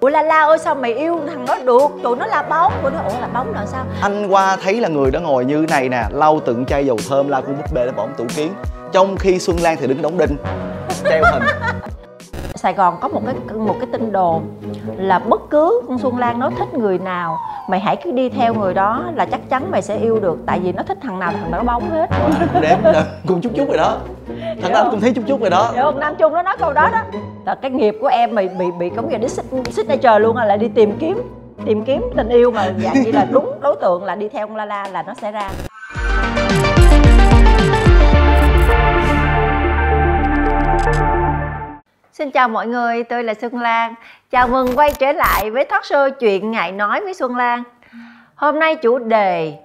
ủa la la ơi, sao mày yêu thằng đó được? Tụi nó là bóng. Tụi nó ủa là bóng là sao? Anh qua thấy là người đó ngồi như này nè, lau từng chai dầu thơm la con búp bê để bỏng tủ kiến. Trong khi xuân lan thì đứng đóng đinh, treo hình. Sài Gòn có một cái một cái tin đồn là bất cứ con Xuân Lan nó thích người nào mày hãy cứ đi theo người đó là chắc chắn mày sẽ yêu được tại vì nó thích thằng nào thằng đó bóng hết. Là cũng chút chút rồi đó. Thằng anh cũng thấy chút chút rồi đó. Không Nam Trung nó nói câu đó đó. Là cái nghiệp của em mày bị bị cống nghề đi trời luôn là đi tìm kiếm tìm kiếm tình yêu mà dạng như là đúng đối tượng là đi theo con La La là nó sẽ ra Xin chào mọi người, tôi là Xuân Lan. Chào mừng quay trở lại với talk show chuyện ngại nói với Xuân Lan. Hôm nay chủ đề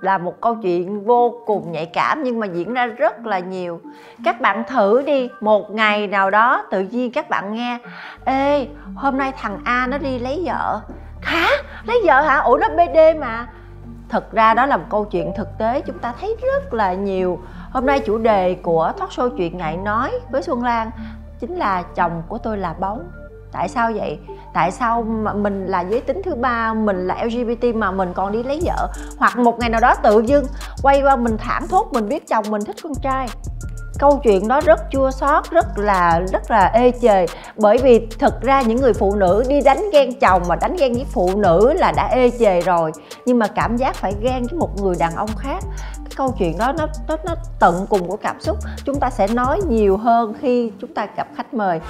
là một câu chuyện vô cùng nhạy cảm nhưng mà diễn ra rất là nhiều. Các bạn thử đi, một ngày nào đó tự nhiên các bạn nghe Ê, hôm nay thằng A nó đi lấy vợ. Hả? Lấy vợ hả? Ủa nó BD mà. thật ra đó là một câu chuyện thực tế chúng ta thấy rất là nhiều Hôm nay chủ đề của talk show chuyện ngại nói với Xuân Lan chính là chồng của tôi là bóng tại sao vậy? Tại sao mà mình là giới tính thứ ba, mình là lgbt mà mình còn đi lấy vợ? Hoặc một ngày nào đó tự dưng quay qua mình thảm thốt, mình biết chồng mình thích con trai. Câu chuyện đó rất chua xót, rất là rất là ê chề. Bởi vì thực ra những người phụ nữ đi đánh ghen chồng mà đánh ghen với phụ nữ là đã ê chề rồi. Nhưng mà cảm giác phải ghen với một người đàn ông khác câu chuyện đó nó nó nó tận cùng của cảm xúc. Chúng ta sẽ nói nhiều hơn khi chúng ta gặp khách mời.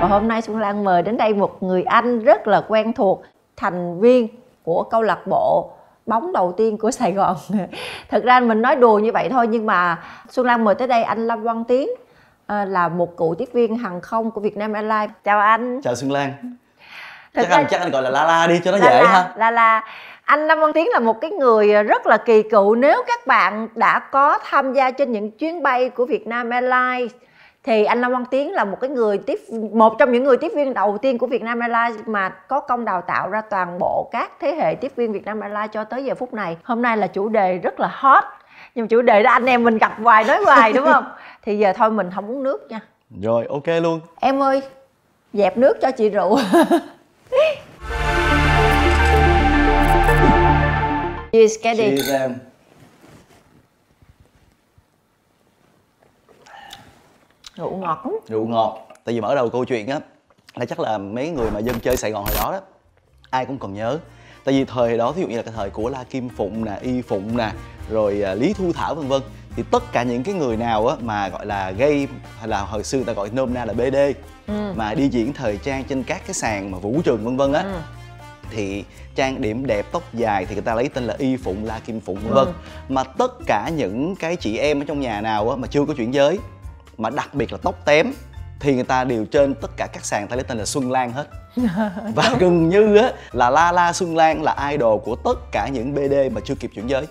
Và hôm nay Xuân Lan mời đến đây một người anh rất là quen thuộc thành viên của câu lạc bộ bóng đầu tiên của Sài Gòn. Thật ra mình nói đùa như vậy thôi nhưng mà Xuân Lan mời tới đây anh Lâm Văn Tiến à, là một cựu tiếp viên hàng không của Vietnam Airlines. Chào anh. Chào Xuân Lan. Thật chắc ra... anh chắc anh gọi là La La đi cho nó la dễ la, ha. La La anh Lâm Văn Tiến là một cái người rất là kỳ cựu nếu các bạn đã có tham gia trên những chuyến bay của Vietnam Airlines thì anh Lâm Văn Tiến là một cái người tiếp một trong những người tiếp viên đầu tiên của Vietnam Airlines mà có công đào tạo ra toàn bộ các thế hệ tiếp viên Vietnam Airlines cho tới giờ phút này. Hôm nay là chủ đề rất là hot. Nhưng chủ đề đó anh em mình gặp hoài nói hoài đúng không? thì giờ thôi mình không uống nước nha. Rồi ok luôn. Em ơi, dẹp nước cho chị rượu. Cheers, Caddy. Cheers em. rượu ngọt lắm rượu ngọt tại vì mở đầu câu chuyện á là chắc là mấy người mà dân chơi sài gòn hồi đó đó ai cũng còn nhớ tại vì thời đó ví dụ như là cái thời của la kim phụng nè y phụng nè rồi à, lý thu thảo vân vân thì tất cả những cái người nào á mà gọi là gay hay là hồi xưa ta gọi nôm na là bd ừ. mà đi diễn thời trang trên các cái sàn mà vũ trường vân vân á ừ thì trang điểm đẹp tóc dài thì người ta lấy tên là y phụng la kim phụng vân vân. Ừ. mà tất cả những cái chị em ở trong nhà nào á mà chưa có chuyển giới mà đặc biệt là tóc tém thì người ta đều trên tất cả các sàn ta lấy tên là Xuân Lan hết. Và gần như á là La La Xuân Lan là idol của tất cả những BD mà chưa kịp chuyển giới.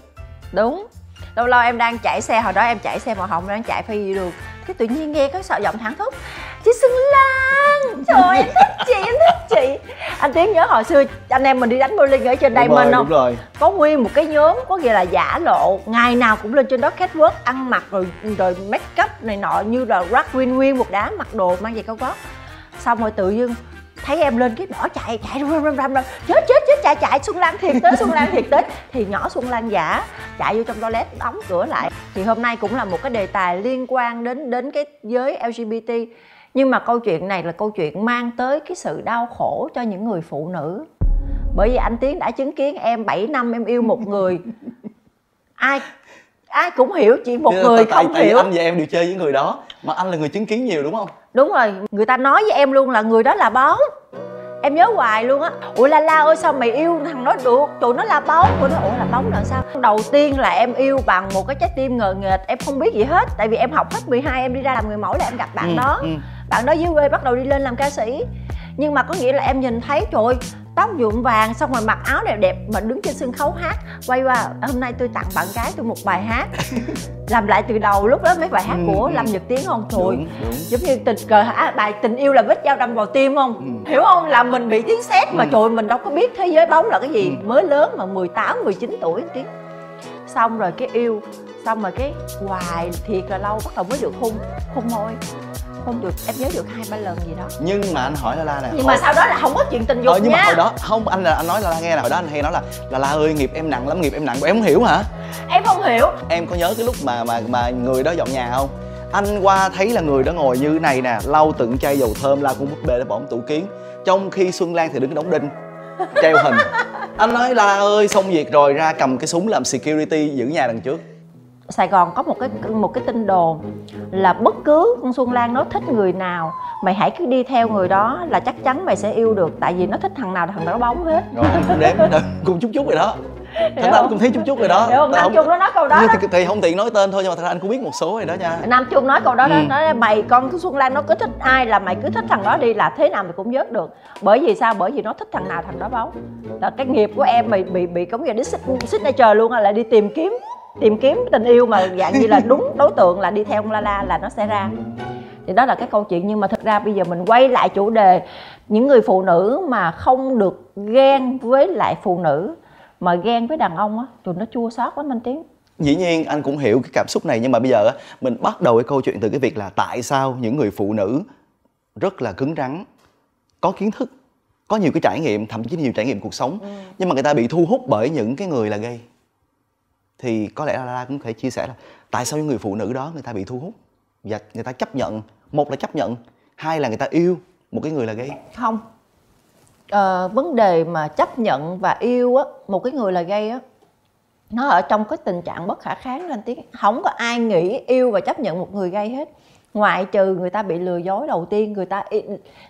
Đúng. Lâu lâu em đang chạy xe hồi đó em chạy xe màu hồng đang chạy phi đường cái tự nhiên nghe có sợ giọng thẳng thốt chị xuân lan. Trời em thích chị em thích chị. Anh tiến nhớ hồi xưa anh em mình đi đánh bowling ở trên đây mình không đúng rồi. có nguyên một cái nhóm có nghĩa là giả lộ ngày nào cũng lên trên đó catwalk ăn mặc rồi rồi make up này nọ như là drag queen nguyên một đám mặc đồ mang giày cao gót xong rồi tự dưng thấy em lên cái bỏ chạy chạy rầm rầm rầm chết chết chết chạy chạy xuân lan thiệt tới xuân lan thiệt tới. Thì nhỏ xuân lan giả chạy vô trong toilet đóng cửa lại. Thì hôm nay cũng là một cái đề tài liên quan đến đến cái giới lgbt nhưng mà câu chuyện này là câu chuyện mang tới cái sự đau khổ cho những người phụ nữ. Bởi vì anh tiến đã chứng kiến em 7 năm em yêu một người. Ai ai cũng hiểu chỉ một Chứ người tại, không tại hiểu. anh và em đều chơi với người đó mà anh là người chứng kiến nhiều đúng không? Đúng rồi người ta nói với em luôn là người đó là bóng. Em nhớ hoài luôn á. Ủa la la ơi sao mày yêu thằng đó được? Tụi nó là bóng. Tụi nó ủa là bóng là sao? Đầu tiên là em yêu bằng một cái trái tim ngờ nghệch em không biết gì hết. Tại vì em học hết 12 em đi ra làm người mẫu là em gặp bạn ừ, đó. ừ. Bạn đó dưới quê bắt đầu đi lên làm ca sĩ. Nhưng mà có nghĩa là em nhìn thấy trời tóc nhuộm vàng xong rồi mặc áo đẹp đẹp mà đứng trên sân khấu hát. Quay qua hôm nay tôi tặng bạn gái tôi một bài hát. Làm lại từ đầu lúc đó mấy bài hát của ừ, lâm nhật tiến không? Thôi giống như tình cờ à, bài tình yêu là vết dao đâm vào tim không? Ừ. hiểu không? Là mình bị tiếng sét mà ừ. trời mình đâu có biết thế giới bóng là cái gì. Ừ. mới lớn mà 18, 19 tuổi tiếng. Xong rồi cái yêu xong rồi cái hoài thiệt là lâu bắt đầu mới được hung hung môi không được em nhớ được hai ba lần gì đó. Nhưng mà anh hỏi la la nè. Nhưng mà sau đó là không có chuyện tình dục ờ, nhưng nha. mà hồi đó không anh là anh nói la la nghe là hồi đó anh hay nói là la la ơi nghiệp em nặng lắm nghiệp em nặng. Em không hiểu hả? Em không hiểu. Em có nhớ cái lúc mà mà mà người đó dọn nhà không? Anh qua thấy là người đó ngồi như này nè lau từng chai dầu thơm la con búp bê để bỏ tủ kiến. Trong khi xuân lan thì đứng đóng đinh treo hình. Anh nói la ơi xong việc rồi ra cầm cái súng làm security giữ nhà đằng trước Sài Gòn có một cái một cái tin đồn là bất cứ con Xuân Lan nó thích người nào mày hãy cứ đi theo người đó là chắc chắn mày sẽ yêu được. Tại vì nó thích thằng nào thằng đó bóng hết. Rồi cũng đếm cũng chút chút rồi đó. Thật ra anh cũng thấy chút chút rồi đó. Hiểu không? Nam không, Trung nó nói câu đó, đó. thì, thì không tiện nói tên thôi nhưng mà thật ra anh cũng biết một số rồi đó nha. Nam Trung nói câu đó đó Ừ. nói mày con Xuân Lan nó cứ thích ai là mày cứ thích thằng đó đi là thế nào mày cũng vớt được. Bởi vì sao? Bởi vì nó thích thằng nào thằng đó bóng. Là cái nghiệp của em mày bị bị giống như đi signature luôn là đi tìm kiếm tìm kiếm tình yêu mà dạng như là đúng đối tượng là đi theo ông la la là nó sẽ ra. Thì đó là cái câu chuyện nhưng mà thực ra bây giờ mình quay lại chủ đề những người phụ nữ mà không được ghen với lại phụ nữ mà ghen với đàn ông á tụi nó chua xót lắm anh tiến. Dĩ nhiên anh cũng hiểu cái cảm xúc này nhưng mà bây giờ á mình bắt đầu cái câu chuyện từ cái việc là tại sao những người phụ nữ rất là cứng rắn có kiến thức có nhiều cái trải nghiệm thậm chí nhiều trải nghiệm cuộc sống nhưng mà người ta bị thu hút bởi những cái người là gay thì có lẽ là La cũng thể chia sẻ là tại sao những người phụ nữ đó người ta bị thu hút và người ta chấp nhận một là chấp nhận hai là người ta yêu một cái người là gay không à, vấn đề mà chấp nhận và yêu á một cái người là gay á nó ở trong cái tình trạng bất khả kháng nên tiếng không có ai nghĩ yêu và chấp nhận một người gay hết ngoại trừ người ta bị lừa dối đầu tiên người ta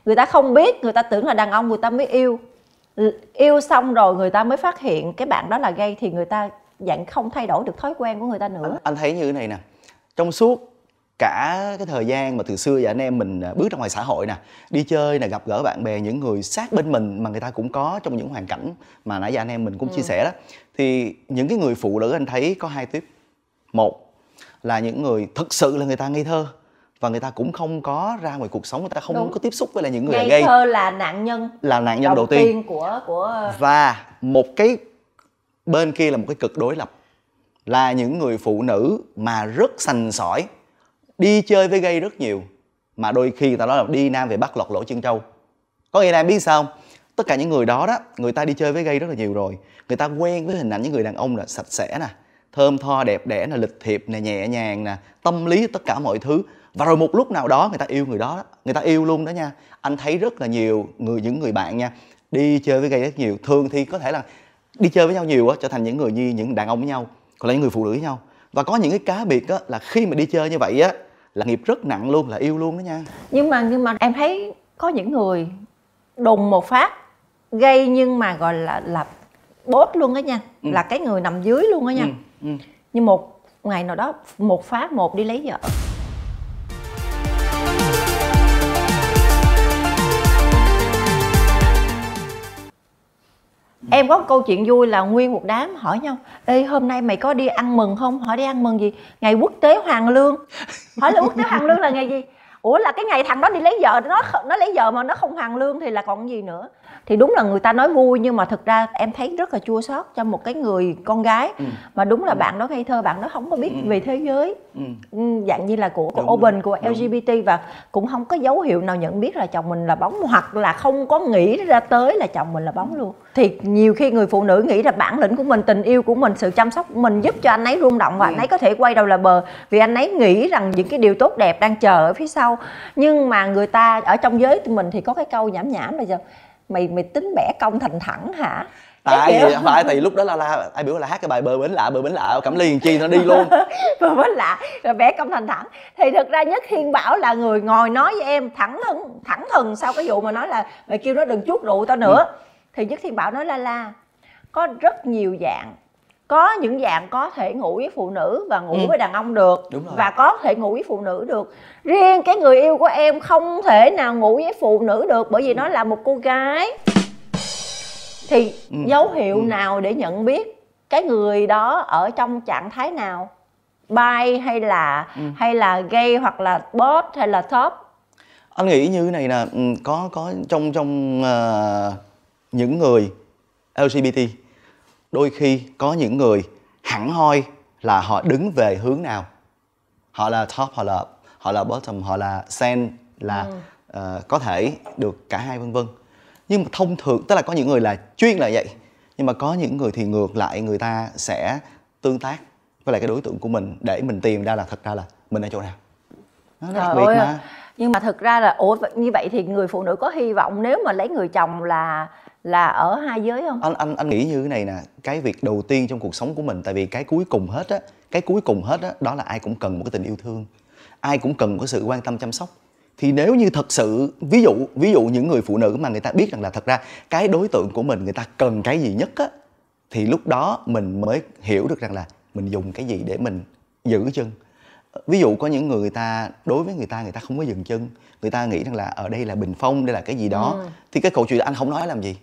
người ta không biết người ta tưởng là đàn ông người ta mới yêu yêu xong rồi người ta mới phát hiện cái bạn đó là gay thì người ta dạng không thay đổi được thói quen của người ta nữa. Anh thấy như thế này nè. Trong suốt cả cái thời gian mà từ xưa giờ anh em mình à, bước ra ngoài xã hội nè đi chơi nè gặp gỡ bạn bè những người sát bên mình mà người ta cũng có trong những hoàn cảnh mà nãy giờ anh em mình cũng chia sẻ đó thì những cái người phụ nữ anh thấy có hai tiếp. Một là những người thực sự là người ta ngây thơ và người ta cũng không có ra ngoài cuộc sống người ta không Đúng. có tiếp xúc với lại những người là ngây thơ là nạn nhân là nạn nhân đầu tiên của của và một cái bên kia là một cái cực đối lập. Là những người phụ nữ mà rất sành sỏi, đi chơi với gay rất nhiều, mà đôi khi người ta nói là đi nam về bắt lọt lỗ chân trâu. Có nghĩa là em biết sao không? tất cả những người đó đó, người ta đi chơi với gay rất là nhiều rồi. Người ta quen với hình ảnh những người đàn ông là sạch sẽ nè, thơm tho, đẹp đẽ nè, lịch thiệp nè, nhẹ nhàng nè, tâm lý tất cả mọi thứ. Và rồi một lúc nào đó người ta yêu người đó, người ta yêu luôn đó nha. Anh thấy rất là nhiều người, những người bạn nha, đi chơi với gay rất nhiều. Thường thì có thể là đi chơi với nhau nhiều á trở thành những người như những đàn ông với nhau còn là những người phụ nữ với nhau và có những cái cá biệt á là khi mà đi chơi như vậy á là nghiệp rất nặng luôn là yêu luôn đó nha nhưng mà nhưng mà em thấy có những người đùng một phát gây nhưng mà gọi là là bốt luôn đó nha Ừ. là cái người nằm dưới luôn đó nha ừ, ừ. nhưng một ngày nào đó một phát một đi lấy vợ em có một câu chuyện vui là nguyên một đám hỏi nhau, ê, hôm nay mày có đi ăn mừng không? Hỏi, đi ăn mừng gì? Ngày quốc tế hoàng lương. Hỏi là quốc tế hoàng lương là ngày gì? Ủa, là cái ngày thằng đó đi lấy vợ, nó nó lấy vợ mà nó không hoàng lương thì là còn gì nữa? Thì đúng là người ta nói vui nhưng mà thực ra em thấy rất là chua xót cho một cái người con gái Ừ. mà đúng là bạn đó ngây thơ bạn đó không có biết Ừ. về thế giới ừ. ừ, dạng như là của, của Đúng open của đúng. lgbt và cũng không có dấu hiệu nào nhận biết là chồng mình là bóng hoặc là không có nghĩ ra tới là chồng mình là bóng luôn thì nhiều khi người phụ nữ nghĩ là bản lĩnh của mình tình yêu của mình sự chăm sóc của mình giúp cho anh ấy rung động và Ừ. anh ấy có thể quay đầu là bờ vì anh ấy nghĩ rằng những cái điều tốt đẹp đang chờ ở phía sau nhưng mà người ta ở trong giới mình thì có cái câu nhảm nhảm bây giờ mày mày tính bẻ cong thành thẳng hả? Tại vì phải tại lúc đó là la ai biểu là hát cái bài bờ bến lạ bờ bến lạ cẩm ly làm chi nó đi luôn. Và mới lạ rồi vẽ công thành thẳng. Thì thực ra nhất thiên bảo là người ngồi nói với em thẳng thừng thẳng thừng sau cái vụ mà nói là mày kêu nó đừng chuốt rượu tao nữa. Thì nhất thiên bảo nói la la có rất nhiều dạng có những dạng có thể ngủ với phụ nữ và ngủ Ừ. với đàn ông được Đúng rồi. và có thể ngủ với phụ nữ được riêng cái người yêu của em không thể nào ngủ với phụ nữ được bởi vì nó là một cô gái thì Ừ. dấu hiệu Ừ. nào để nhận biết cái người đó ở trong trạng thái nào bi hay là Ừ. hay là gay hoặc là bot hay là top anh nghĩ như thế này nè ừ, có có trong trong ờ, những người LGBT đôi khi có những người hẳn hoi là họ đứng về hướng nào. Họ là top họ là họ là bottom họ là cent là ừ. uh, có thể được cả hai vân vân. Nhưng mà thông thường tức là có những người là chuyên là vậy nhưng mà có những người thì ngược lại người ta sẽ tương tác với lại cái đối tượng của mình để mình tìm ra là thật ra là mình ở chỗ nào. Nó đặc biệt mà. Nhưng mà thực ra là ủa như vậy thì người phụ nữ có hy vọng nếu mà lấy người chồng là là ở hai giới không? Anh anh anh nghĩ như thế này nè cái việc đầu tiên trong cuộc sống của mình tại vì cái cuối cùng hết á cái cuối cùng hết á đó là ai cũng cần một cái tình yêu thương. Ai cũng cần một cái sự quan tâm chăm sóc. Thì nếu như thật sự ví dụ ví dụ những người phụ nữ mà người ta biết rằng là thật ra cái đối tượng của mình người ta cần cái gì nhất á thì lúc đó mình mới hiểu được rằng là mình dùng cái gì để mình giữ chân. Ví dụ có những người, người ta đối với người ta người ta không có dừng chân. Người ta nghĩ rằng là ở đây là bình phong đây là cái gì đó. Ừ. thì cái câu chuyện anh không nói làm gì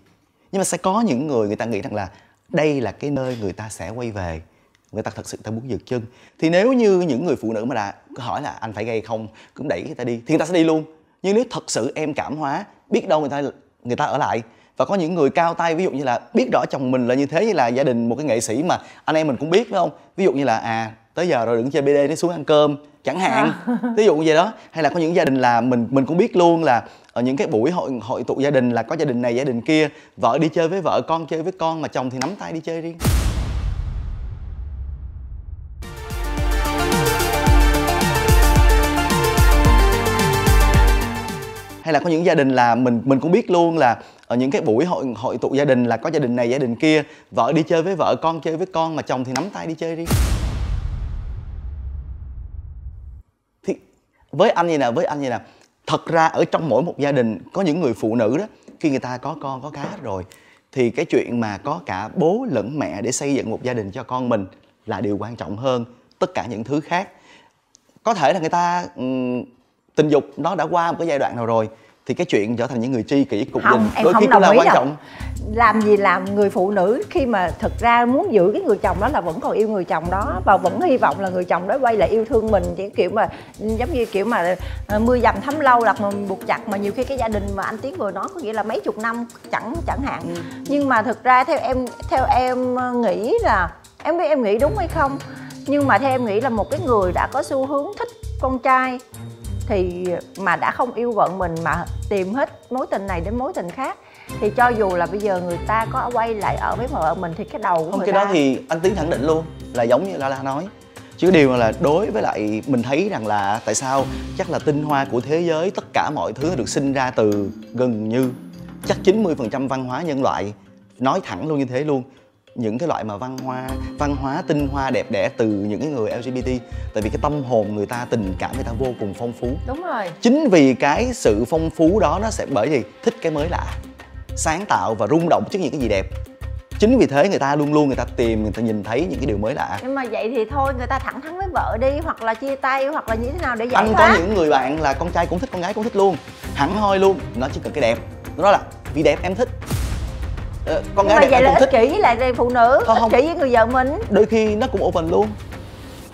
nhưng mà sẽ có những người người ta nghĩ rằng là đây là cái nơi người ta sẽ quay về. Người ta thật sự ta muốn dừng chân. Thì nếu như những người phụ nữ mà đã hỏi là anh phải gây không cũng đẩy người ta đi thì người ta sẽ đi luôn. Nhưng nếu thật sự em cảm hóa biết đâu người ta người ta ở lại. Và có những người cao tay ví dụ như là biết rõ chồng mình là như thế như là gia đình một cái nghệ sĩ mà anh em mình cũng biết phải không? Ví dụ như là à tới giờ rồi đừng chơi bd nó xuống ăn cơm chẳng hạn. À. ví dụ như vậy đó. Hay là có những gia đình là mình mình cũng biết luôn là ở những cái buổi hội hội tụ gia đình là có gia đình này, gia đình kia, vợ đi chơi với vợ, con chơi với con mà chồng thì nắm tay đi chơi riêng. Hay là có những gia đình là mình mình cũng biết luôn là ở những cái buổi hội hội tụ gia đình là có gia đình này, gia đình kia, vợ đi chơi với vợ, con chơi với con mà chồng thì nắm tay đi chơi riêng. Thì với anh như nào với anh như nào thật ra ở trong mỗi một gia đình có những người phụ nữ đó khi người ta có con có cái hết rồi thì cái chuyện mà có cả bố lẫn mẹ để xây dựng một gia đình cho con mình là điều quan trọng hơn tất cả những thứ khác. Có thể là người ta um, tình dục nó đã qua một cái giai đoạn nào rồi thì cái chuyện trở thành những người tri kỷ cục không, đôi khi cũng là quan đâu. trọng làm gì làm người phụ nữ khi mà thực ra muốn giữ cái người chồng đó là vẫn còn yêu người chồng đó và vẫn hy vọng là người chồng đó quay lại yêu thương mình chỉ kiểu mà giống như kiểu mà uh, mưa dầm thấm lâu là mà buộc chặt mà nhiều khi cái gia đình mà anh tiến vừa nói có nghĩa là mấy chục năm chẳng chẳng hạn ừ. nhưng mà thực ra theo em theo em nghĩ là em biết em nghĩ đúng hay không nhưng mà theo em nghĩ là một cái người đã có xu hướng thích con trai thì mà đã không yêu vợ mình mà tìm hết mối tình này đến mối tình khác thì cho dù là bây giờ người ta có quay lại ở với vợ mình thì cái đầu của không cái ta... đó thì anh tiến khẳng định luôn là giống như la la nói. Chứ điều là đối với lại mình thấy rằng là tại sao chắc là tinh hoa của thế giới tất cả mọi thứ được sinh ra từ gần như chắc 90% văn hóa nhân loại nói thẳng luôn như thế luôn những cái loại mà văn hóa văn hóa tinh hoa đẹp đẽ từ những cái người LGBT tại vì cái tâm hồn người ta tình cảm người ta vô cùng phong phú. Đúng rồi. Chính vì cái sự phong phú đó nó sẽ bởi vì thích cái mới lạ sáng tạo và rung động trước những cái gì đẹp. Chính vì thế người ta luôn luôn người ta tìm người ta nhìn thấy những cái điều mới lạ. Nhưng mà vậy thì thôi người ta thẳng thắn với vợ đi hoặc là chia tay hoặc là như thế nào để giải anh thoát. có những người bạn là con trai cũng thích con gái cũng thích luôn. Hẳn hoi luôn. Nó chỉ cần cái đẹp. Nó là vì đẹp em thích con gái mà vậy là ích kỷ với lại phụ nữ không, ích kỷ với người vợ mình. Đôi khi nó cũng open luôn.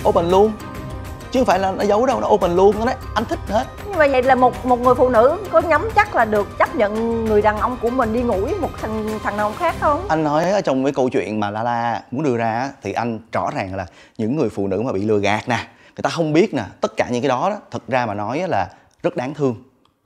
Open luôn. Chứ không phải là nó giấu đâu nó open luôn. Nó nói anh thích hết. Nhưng mà vậy là một một người phụ nữ có nhắm chắc là được chấp nhận người đàn ông của mình đi ngủ với một thằng thằng ông khác không? Anh nói ở trong cái câu chuyện mà la la muốn đưa ra thì anh rõ ràng là những người phụ nữ mà bị lừa gạt nè người ta không biết nè tất cả những cái đó, đó thật ra mà nói là rất đáng thương.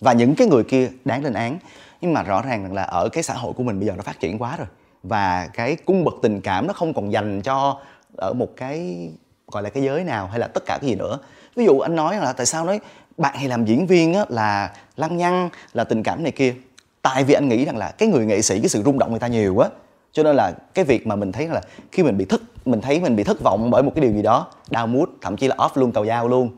Và những cái người kia đáng lên án nhưng mà rõ ràng là ở cái xã hội của mình bây giờ nó phát triển quá rồi. Và cái cung bậc tình cảm nó không còn dành cho ở một cái gọi là cái giới nào hay là tất cả cái gì nữa. Ví dụ anh nói là tại sao nói bạn hay làm diễn viên á, là lăng nhăng là tình cảm này kia. Tại vì anh nghĩ rằng là cái người nghệ sĩ cái sự rung động người ta nhiều quá cho nên là cái việc mà mình thấy là khi mình bị thất mình thấy mình bị thất vọng bởi một cái điều gì đó đau mút thậm chí là off luôn cầu dao luôn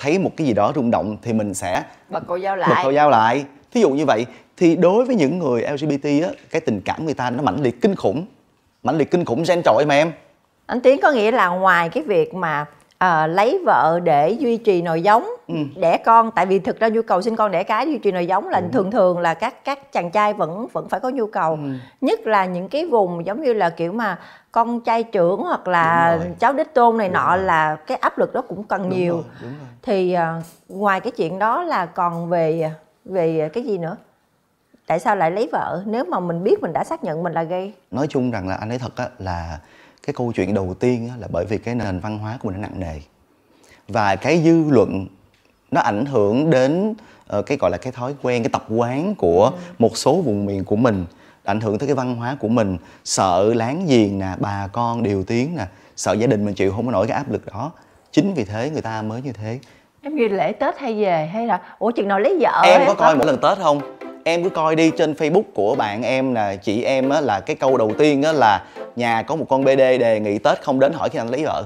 thấy một cái gì đó rung động thì mình sẽ bật cầu dao lại. bật cầu dao lại thí dụ như vậy thì đối với những người LGBT á cái tình cảm người ta nó mãnh liệt kinh khủng mãnh liệt kinh khủng gen trội mà em anh tiến có nghĩa là ngoài cái việc mà à, lấy vợ để duy trì nòi giống ừ. đẻ con tại vì thực ra nhu cầu sinh con đẻ cái duy trì nòi giống là ừ. thường thường là các các chàng trai vẫn vẫn phải có nhu cầu ừ. nhất là những cái vùng giống như là kiểu mà con trai trưởng hoặc là cháu đích tôn này đúng nọ rồi. là cái áp lực đó cũng cần đúng nhiều rồi, đúng rồi. thì à, ngoài cái chuyện đó là còn về về cái gì nữa? Tại sao lại lấy vợ? Nếu mà mình biết mình đã xác nhận mình là gay. Nói chung rằng là anh nói thật á là cái câu chuyện đầu tiên á, là bởi vì cái nền văn hóa của mình nó nặng nề. Và cái dư luận nó ảnh hưởng đến uh, cái gọi là cái thói quen cái tập quán của ừ. một số vùng miền của mình. Ảnh hưởng tới cái văn hóa của mình. Sợ láng giềng nè bà con điều tiếng nè. Sợ gia đình mình chịu không có nổi cái áp lực đó. Chính vì thế người ta mới như thế em ghi lễ tết hay về hay là ủa chừng nào lấy vợ em có coi mỗi lần tết không? Em cứ coi đi trên facebook của bạn em nè chị em á là cái câu đầu tiên á là nhà có một con bd đề nghị tết không đến hỏi khi anh lấy vợ.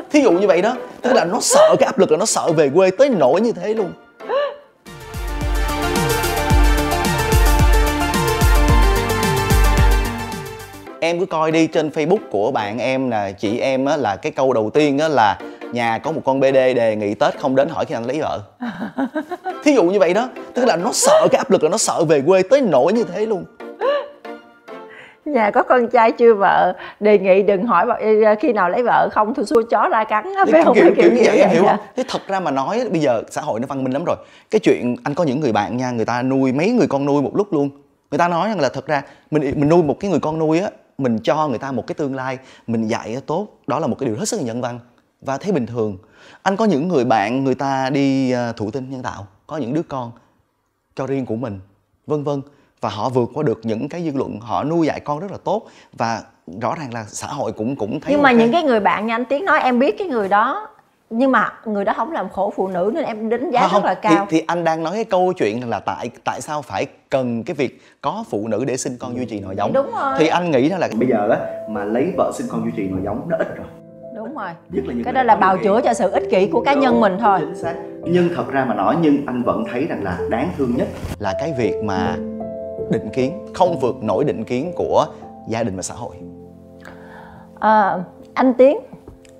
Thí dụ như vậy đó tức là nó sợ cái áp lực là nó sợ về quê tới nỗi như thế luôn. Em cứ coi đi trên facebook của bạn em nè chị em á là cái câu đầu tiên á là nhà có một con bd đề nghị tết không đến hỏi khi anh lấy vợ. Thí dụ như vậy đó tức là nó sợ cái áp lực là nó sợ về quê tới nỗi như thế luôn. Nhà có con trai chưa vợ đề nghị đừng hỏi khi nào lấy vợ không thì xua chó ra cắn. Phải không? kiểu, kiểu, như vậy em hiểu không? Thế thật ra mà nói bây giờ xã hội nó văn minh lắm rồi. Cái chuyện anh có những người bạn nha người ta nuôi mấy người con nuôi một lúc luôn. Người ta nói rằng là thật ra mình mình nuôi một cái người con nuôi á mình cho người ta một cái tương lai mình dạy tốt đó là một cái điều hết sức là nhân văn và thấy bình thường. Anh có những người bạn người ta đi ờ, thụ tinh nhân tạo. Có những đứa con cho riêng của mình vân vân. Và họ vượt qua được những cái dư luận họ nuôi dạy con rất là tốt. Và rõ ràng là xã hội cũng cũng thấy nhưng mà những cái người bạn như anh tiến nói em biết cái người đó. Nhưng mà người đó không làm khổ phụ nữ nên em đánh giá không, rất là cao thì, thì anh đang nói cái câu chuyện là tại tại sao phải cần cái việc có phụ nữ để sinh con duy trì nòi giống? Đúng rồi. Thì anh nghĩ đó là bây giờ á mà lấy vợ sinh con duy trì nòi giống nó ít rồi đúng rồi. Cái đó là bào chữa cho sự ích kỷ của cá nhân mình thôi. chính xác. Nhưng thật ra mà nói nhưng anh vẫn thấy rằng là đáng thương nhất là cái việc mà định kiến không vượt nổi định kiến của gia đình và xã hội. À, anh tiến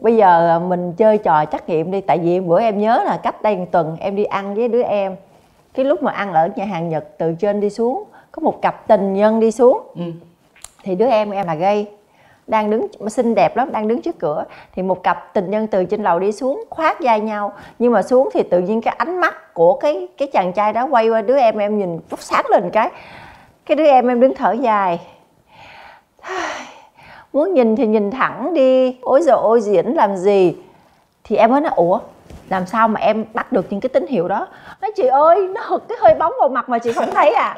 bây giờ mình chơi trò trắc nghiệm đi. Tại vì bữa em nhớ là cách đây một tuần em đi ăn với đứa em. Cái lúc mà ăn ở nhà hàng nhật từ trên đi xuống có một cặp tình nhân đi xuống. Ừ. thì đứa em em là gay đang đứng xinh đẹp lắm, đang đứng trước cửa. Thì một cặp tình nhân từ trên lầu đi xuống, khoác vai nhau. Nhưng mà xuống thì tự nhiên cái ánh mắt của cái cái chàng trai đó quay qua đứa em em nhìn phút sáng lên cái. Cái đứa em em đứng thở dài. Muốn nhìn thì nhìn thẳng đi. Ôi rồi ôi diễn làm gì? Thì em mới nói, ủa, làm sao mà em bắt được những cái tín hiệu đó? Nói, chị ơi, nó hực, cái hơi bóng vào mặt mà chị không thấy à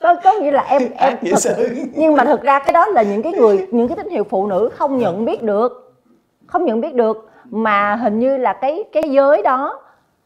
có, có nghĩa là em em thật, nhưng mà thực ra cái đó là những cái người những cái tín hiệu phụ nữ không nhận biết được. Không nhận biết được. Mà hình như là cái cái giới đó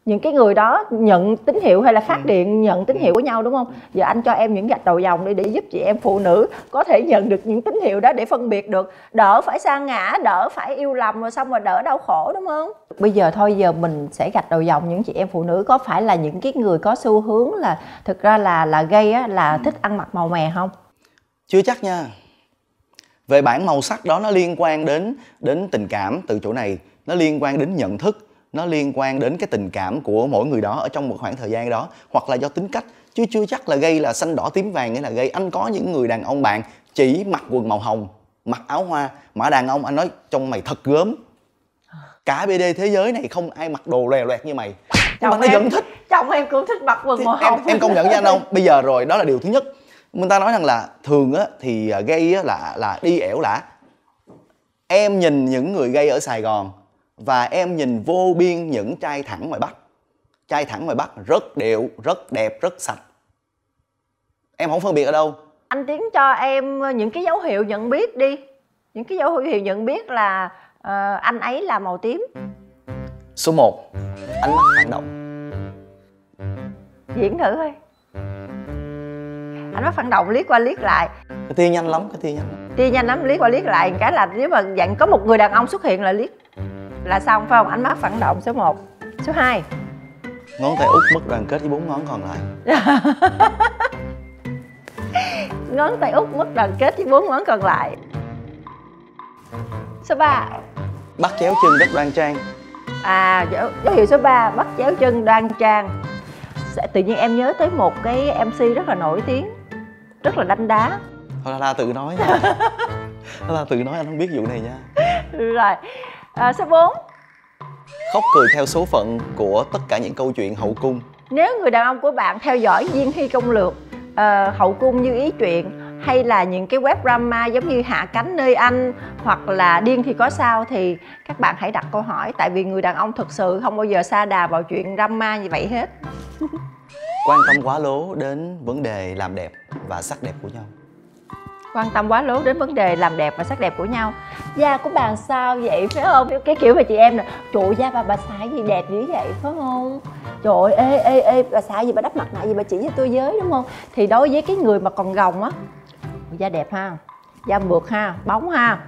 những cái người đó nhận tín hiệu hay là phát ừ. điện nhận tín hiệu của nhau đúng không? Giờ anh cho em những gạch đầu dòng đi để giúp chị em phụ nữ có thể nhận được những tín hiệu đó để phân biệt được. Đỡ phải sa ngã đỡ phải yêu lầm rồi xong rồi đỡ đau khổ đúng không? Bây giờ thôi giờ mình sẽ gạch đầu dòng những chị em phụ nữ. Có phải là những cái người có xu hướng là thực ra là là gây á là ừ. thích ăn mặc màu mè không? Chưa chắc nha. Về bản màu sắc đó nó liên quan đến đến tình cảm. Từ chỗ này nó liên quan đến nhận thức nó liên quan đến cái tình cảm của mỗi người đó ở trong một khoảng thời gian đó hoặc là do tính cách. Chứ chưa chắc là gây là xanh đỏ tím vàng nghĩa là gây anh có những người đàn ông bạn chỉ mặc quần màu hồng mặc áo hoa. Mà đàn ông anh nói trong mày thật gớm. Cả bd thế giới này không ai mặc đồ lè loẹt như mày. Nhưng mà nó vẫn thích. chồng em cũng thích mặc quần màu hồng. em, em công nhận với anh không? Bây giờ rồi đó là điều thứ nhất. Người ta nói rằng là thường á thì à, gay á là là đi ẻo lả. Em nhìn những người gay ở sài gòn và em nhìn vô biên những trai thẳng ngoài bắc. Trai thẳng ngoài bắc rất điệu rất đẹp rất sạch. Em không phân biệt ở đâu. Anh tiến cho em những cái dấu hiệu nhận biết đi. Những cái dấu hiệu nhận biết là uh, anh ấy là màu tím. Số 1 ánh mắt phản động. Diễn thử thôi. Anh mắt phản động liếc qua liếc lại. Cái tia nhanh lắm cái tia nhanh tia nhanh lắm liếc qua liếc lại. Cái là nếu mà dạng có một người đàn ông xuất hiện là liếc là xong phải không? Ánh mắt phản động số 1 số 2 ngón tay út mất đoàn kết với bốn ngón còn lại. Ngón tay út mất đoàn kết với bốn ngón còn lại. Số 3 bắt chéo chân rất đoan trang. À dấu, dấu hiệu số 3 bắt chéo chân đoan trang. Tự nhiên em nhớ tới một cái mc rất là nổi tiếng rất là đanh đá. Thôi la la tự nói. La tự nói anh không biết vụ này nha. Rồi à, số 4 khóc cười theo số phận của tất cả những câu chuyện hậu cung. Nếu người đàn ông của bạn theo dõi Diên Hy công lược uh, hậu cung như ý chuyện hay là những cái web drama giống như hạ cánh nơi anh hoặc là điên thì có sao thì các bạn hãy đặt câu hỏi tại vì người đàn ông thực sự không bao giờ xa đà vào chuyện drama như vậy hết. Quan tâm quá lố đến vấn đề làm đẹp và sắc đẹp của nhau. Quan tâm quá lố đến vấn đề làm đẹp và sắc đẹp của nhau da của bà sao vậy phải không? Cái kiểu mà chị em nè trời da bà bà xài gì đẹp dữ vậy? Phải không? Trời ơi ê ê ê bà xài gì bà đắp mặt nạ gì bà chỉ cho tôi với đúng không? Thì đối với cái người mà còn gồng á da đẹp ha da mượt ha bóng ha.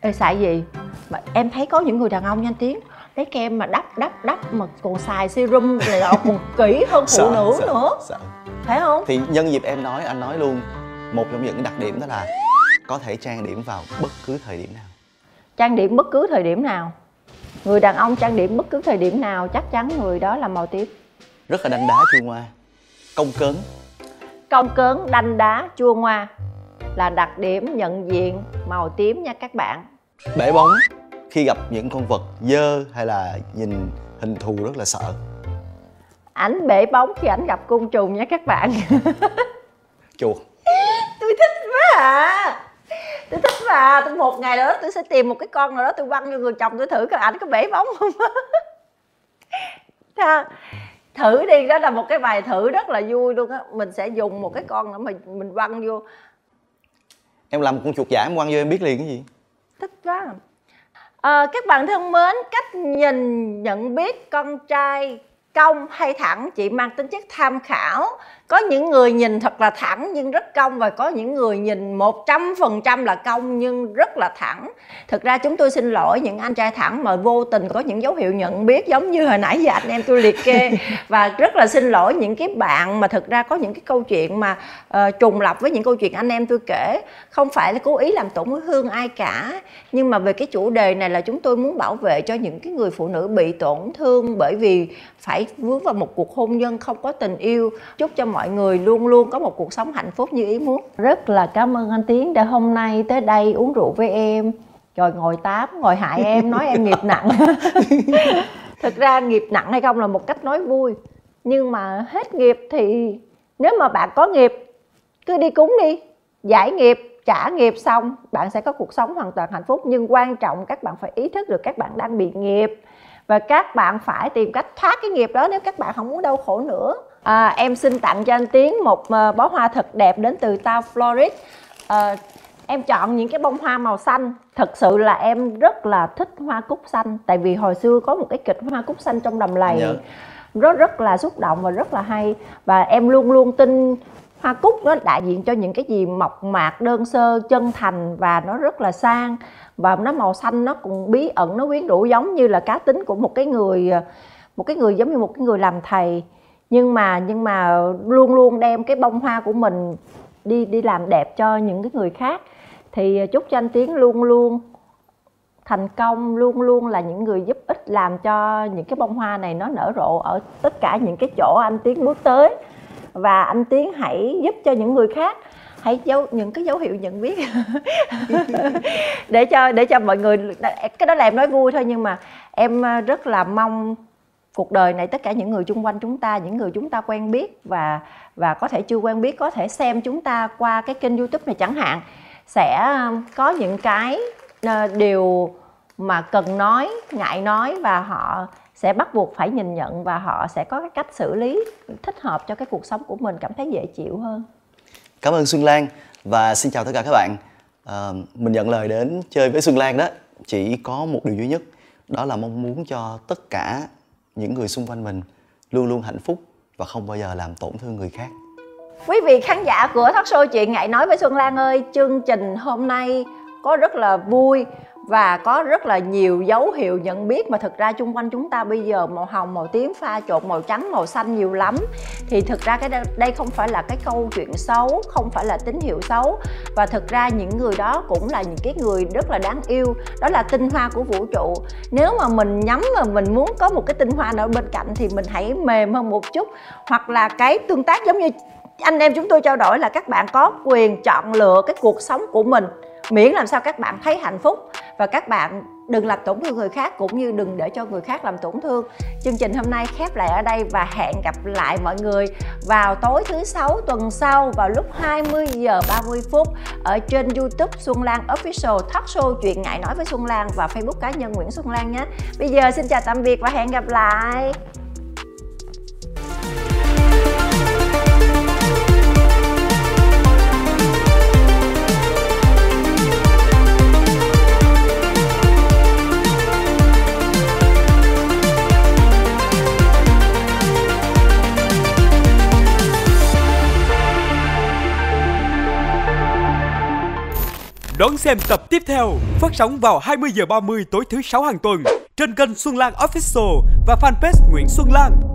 Ê xài gì? Mà em thấy có những người đàn ông nhanh tiếng lấy kem mà đắp đắp đắp mà còn xài serum này nọ còn kỹ hơn phụ nữ sợ, nữa. sợ. phải không? Thì nhân dịp em nói anh nói luôn một trong những đặc điểm đó là có thể trang điểm vào bất cứ thời điểm nào trang điểm bất cứ thời điểm nào. Người đàn ông trang điểm bất cứ thời điểm nào chắc chắn người đó là màu tím. Rất là đanh đá chua ngoa. Công cớn công cớn đanh đá chua ngoa là đặc điểm nhận diện màu tím nha các bạn. Bể bóng. Khi gặp những con vật dơ hay là nhìn hình thù rất là sợ. Ảnh bể bóng khi ảnh gặp côn trùng nha các bạn. Chuột tôi thích quá à tôi thích mà tôi một ngày đó tôi sẽ tìm một cái con nào đó tôi quăng cho người chồng tôi thử coi ảnh có bể bóng không. Thử đi đó là một cái bài thử rất là vui luôn á. Mình sẽ dùng một cái con nữa mà mình quăng vô. Em làm một con chuột giả em quăng vô em biết liền cái gì? Thích quá. À, các bạn thân mến cách nhìn nhận biết con trai cong hay thẳng chỉ mang tính chất tham khảo. Có những người nhìn thật là thẳng nhưng rất cong và có những người nhìn 100% là cong nhưng rất là thẳng. Thực ra chúng tôi xin lỗi những anh trai thẳng mà vô tình có những dấu hiệu nhận biết giống như hồi nãy giờ anh em tôi liệt kê. Và rất là xin lỗi những cái bạn mà thực ra có những cái câu chuyện mà uh, trùng lập với những câu chuyện anh em tôi kể. Không phải là cố ý làm tổn thương ai cả nhưng mà về cái chủ đề này là chúng tôi muốn bảo vệ cho những cái người phụ nữ bị tổn thương bởi vì phải vướng vào một cuộc hôn nhân không có tình yêu. Chúc cho mọi người luôn luôn có một cuộc sống hạnh phúc như ý muốn. Rất là cảm ơn anh tiến đã hôm nay tới đây uống rượu với em. Rồi ngồi tám ngồi hại em nói em nghiệp nặng. Thực ra nghiệp nặng hay không là một cách nói vui. Nhưng mà hết nghiệp thì nếu mà bạn có nghiệp cứ đi cúng đi. Giải nghiệp trả nghiệp xong bạn sẽ có cuộc sống hoàn toàn hạnh phúc. Nhưng quan trọng các bạn phải ý thức được các bạn đang bị nghiệp và các bạn phải tìm cách thoát cái nghiệp đó nếu các bạn không muốn đau khổ nữa. À, em xin tặng cho anh tiến một uh, bó hoa thật đẹp đến từ tao florid à, em chọn những cái bông hoa màu xanh. Thật sự là em rất là thích hoa cúc xanh tại vì hồi xưa có một cái kịch hoa cúc xanh trong đầm lầy Dạ. rất rất là xúc động và rất là hay. Và em luôn luôn tin hoa cúc nó đại diện cho những cái gì mộc mạc đơn sơ chân thành và nó rất là sang và nó màu xanh, nó cũng bí ẩn, nó quyến rũ giống như là cá tính của một cái người ờ, một cái người giống như một cái người làm thầy. Nhưng mà nhưng mà luôn luôn đem cái bông hoa của mình đi đi làm đẹp cho những cái người khác. Thì ờ, chúc cho anh tiến luôn luôn thành công, luôn luôn là những người giúp ích làm cho những cái bông hoa này nó nở rộ ở tất cả những cái chỗ anh tiến bước tới. Và anh tiến hãy giúp cho những người khác hãy dấu những cái dấu hiệu nhận biết. Để cho để cho mọi người, cái đó là em nói vui thôi, nhưng mà em à, rất là mong cuộc đời này tất cả những người chung quanh chúng ta, những người chúng ta quen biết và và có thể chưa quen biết, có thể xem chúng ta qua cái kênh youtube này chẳng hạn, sẽ à, có những cái à, điều mà cần nói, ngại nói và họ sẽ bắt buộc phải nhìn nhận và họ sẽ có cái cách xử lý thích hợp cho cái cuộc sống của mình, cảm thấy dễ chịu hơn cảm ơn xuân lan và xin chào tất cả các bạn. À, mình nhận lời đến chơi với xuân lan đó. Chỉ có một điều duy nhất đó là mong muốn cho tất cả những người xung quanh mình luôn luôn hạnh phúc và không bao giờ làm tổn thương người khác. Quý vị khán giả của talk show chuyện ngại nói với xuân lan ơi chương trình hôm nay có rất là vui và có rất là nhiều dấu hiệu nhận biết mà thực ra chung quanh chúng ta bây giờ màu hồng, màu tím, pha trộn, màu trắng, màu xanh nhiều lắm. Thì thực ra cái đây không phải là cái câu chuyện xấu, không phải là tín hiệu xấu. Và thực ra những người đó cũng là những cái người rất là đáng yêu. Đó là tinh hoa của vũ trụ. Nếu mà mình nhắm mà mình muốn có một cái tinh hoa nào bên cạnh thì mình hãy mềm hơn một chút. Hoặc là cái tương tác giống như anh em chúng tôi trao đổi là các bạn có quyền chọn lựa cái cuộc sống của mình miễn làm sao các bạn thấy hạnh phúc và các bạn đừng làm tổn thương người khác cũng như đừng để cho người khác làm tổn thương chương trình hôm nay khép lại ở đây và hẹn gặp lại mọi người vào tối thứ sáu tuần sau vào lúc 20 giờ 30 phút ở trên YouTube Xuân Lan Official Talk Show chuyện ngại nói với Xuân Lan và Facebook cá nhân Nguyễn Xuân Lan nhé. Bây giờ xin chào tạm biệt và hẹn gặp lại. Đón xem tập tiếp theo phát sóng vào 20 giờ 30 tối thứ sáu hàng tuần trên kênh Xuân Lan Official và fanpage Nguyễn Xuân Lan.